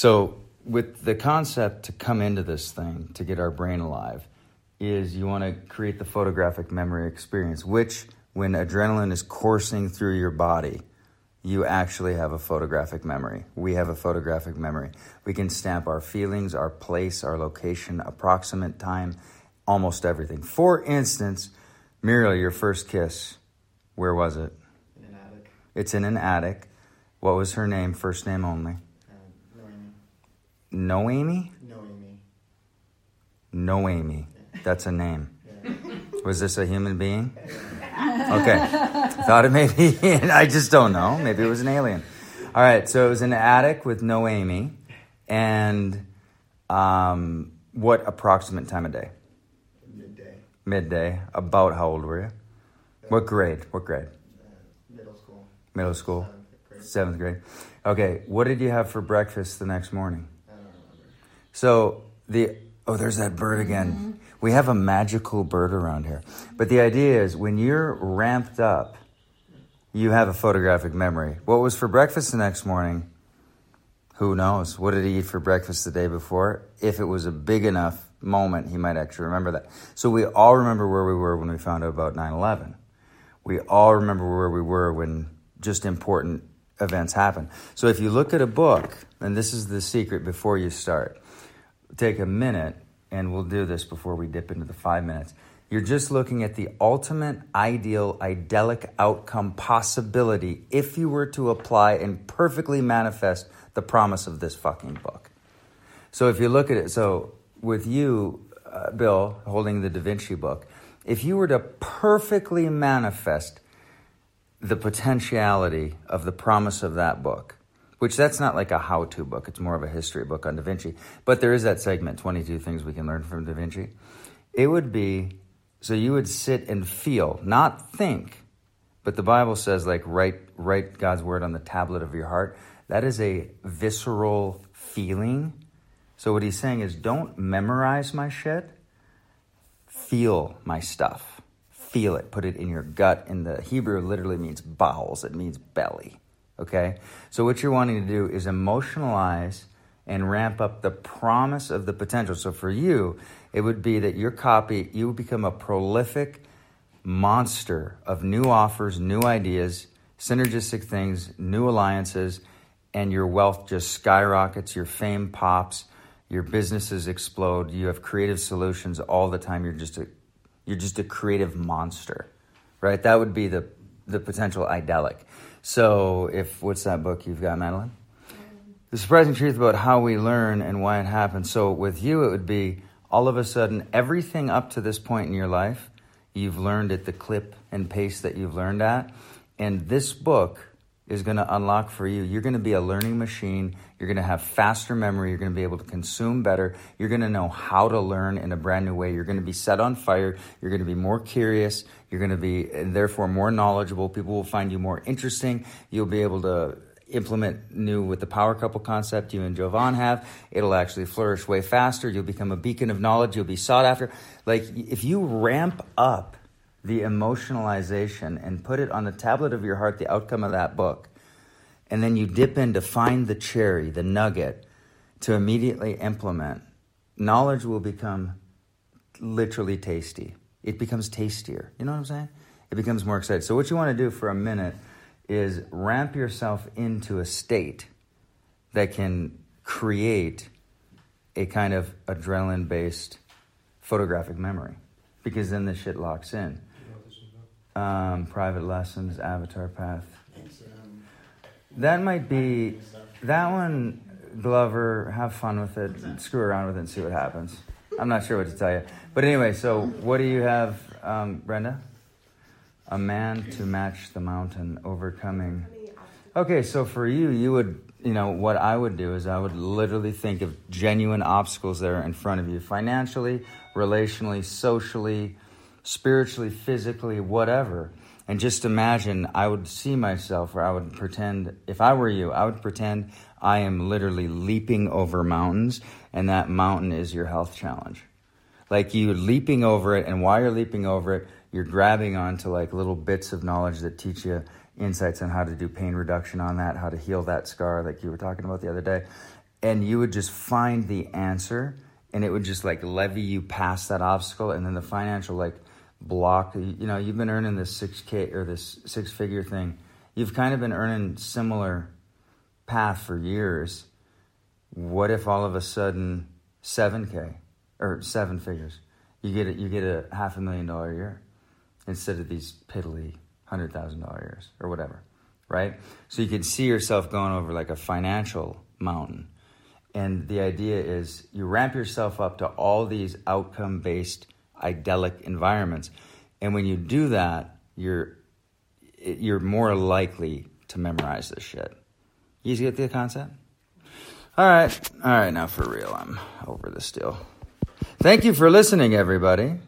So, with the concept to come into this thing to get our brain alive, is you want to create the photographic memory experience, which, when adrenaline is coursing through your body, you actually have a photographic memory. We have a photographic memory. We can stamp our feelings, our place, our location, approximate time, almost everything. For instance, Muriel, your first kiss, where was it? In an attic. It's in an attic. What was her name? First name only. Uh, No Amy. No Amy. That's a name. Yeah. Was this a human being? Okay. Thought it may be. I just don't know. Maybe it was an alien. All right. So it was an attic with no Amy. And um, what approximate time of day? Midday. Midday. About how old were you? What grade? What grade? Uh, middle school. Middle school? Seventh grade. Seventh grade. Okay. What did you have for breakfast the next morning? I don't remember. So the oh, there's that bird again. Mm-hmm. We have a magical bird around here. But the idea is when you're ramped up, you have a photographic memory. What was for breakfast the next morning? Who knows? What did he eat for breakfast the day before? If it was a big enough moment, he might actually remember that. So we all remember where we were when we found out about 9 11. We all remember where we were when just important events happen. So if you look at a book, and this is the secret before you start, take a minute, and we'll do this before we dip into the five minutes. You're just looking at the ultimate ideal, idyllic outcome possibility if you were to apply and perfectly manifest the promise of this fucking book. So if you look at it, so with you, uh, Bill, holding the Da Vinci book, if you were to perfectly manifest the potentiality of the promise of that book, which that's not like a how-to book, it's more of a history book on Da Vinci, but there is that segment, 22 things we can learn from Da Vinci. It would be so you would sit and feel, not think, but the Bible says like write write God's word on the tablet of your heart. That is a visceral feeling. So what he's saying is don't memorize my shit. Feel my stuff. Feel it. Put it in your gut. In the Hebrew literally means bowels. It means belly. Okay? So what you're wanting to do is emotionalize and ramp up the promise of the potential. So for you, it would be that your copy, you would become a prolific monster of new offers, new ideas, synergistic things, new alliances, and your wealth just skyrockets, your fame pops, your businesses explode, you have creative solutions all the time. You're just a you're just a creative monster. Right? That would be the the potential idyllic. So if what's that book you've got, Madeline? The surprising truth about how we learn and why it happens. So with you it would be all of a sudden everything up to this point in your life you've learned at the clip and pace that you've learned at and this book is going to unlock for you. You're going to be a learning machine. You're going to have faster memory. You're going to be able to consume better. You're going to know how to learn in a brand new way. You're going to be set on fire. You're going to be more curious. You're going to be therefore more knowledgeable. People will find you more interesting. You'll be able to implement new with the power couple concept you and Jovan have, it'll actually flourish way faster. You'll become a beacon of knowledge. You'll be sought after. Like if you ramp up the emotionalization and put it on the tablet of your heart, the outcome of that book, and then you dip in to find the cherry, the nugget, to immediately implement, knowledge will become literally tasty. It becomes tastier. You know what I'm saying? It becomes more exciting. So what you want to do for a minute is ramp yourself into a state that can create a kind of adrenaline based photographic memory because then the shit locks in. Um, private lessons, avatar path. That might be that one. Glover, have fun with it. Screw around with it and see what happens. I'm not sure what to tell you, but anyway. So, what do you have, um, Brenda? A man to match the mountain, overcoming. Okay, so for you, you would, you know, what I would do is I would literally think of genuine obstacles that are in front of you, financially, relationally, socially, spiritually, physically, whatever. And just imagine I would see myself, or I would pretend, if I were you, I would pretend I am literally leaping over mountains, and that mountain is your health challenge. Like you leaping over it, and while you're leaping over it, you're grabbing onto like little bits of knowledge that teach you insights on how to do pain reduction on that, how to heal that scar, like you were talking about the other day. and you would just find the answer and it would just like levy you past that obstacle and then the financial like block. You know you've been earning this 6k or this six figure thing. You've kind of been earning similar path for years. What if all of a sudden 7k or seven figures? You get it you get a half a million dollar a year instead of these piddly hundred thousand dollar years or whatever right? So you could see yourself going over like a financial mountain. And the idea is you ramp yourself up to all these outcome based idyllic environments. And when you do that, you're you're more likely to memorize this shit. You get the concept? All right. All right, now for real. I'm over this deal. Thank you for listening, everybody.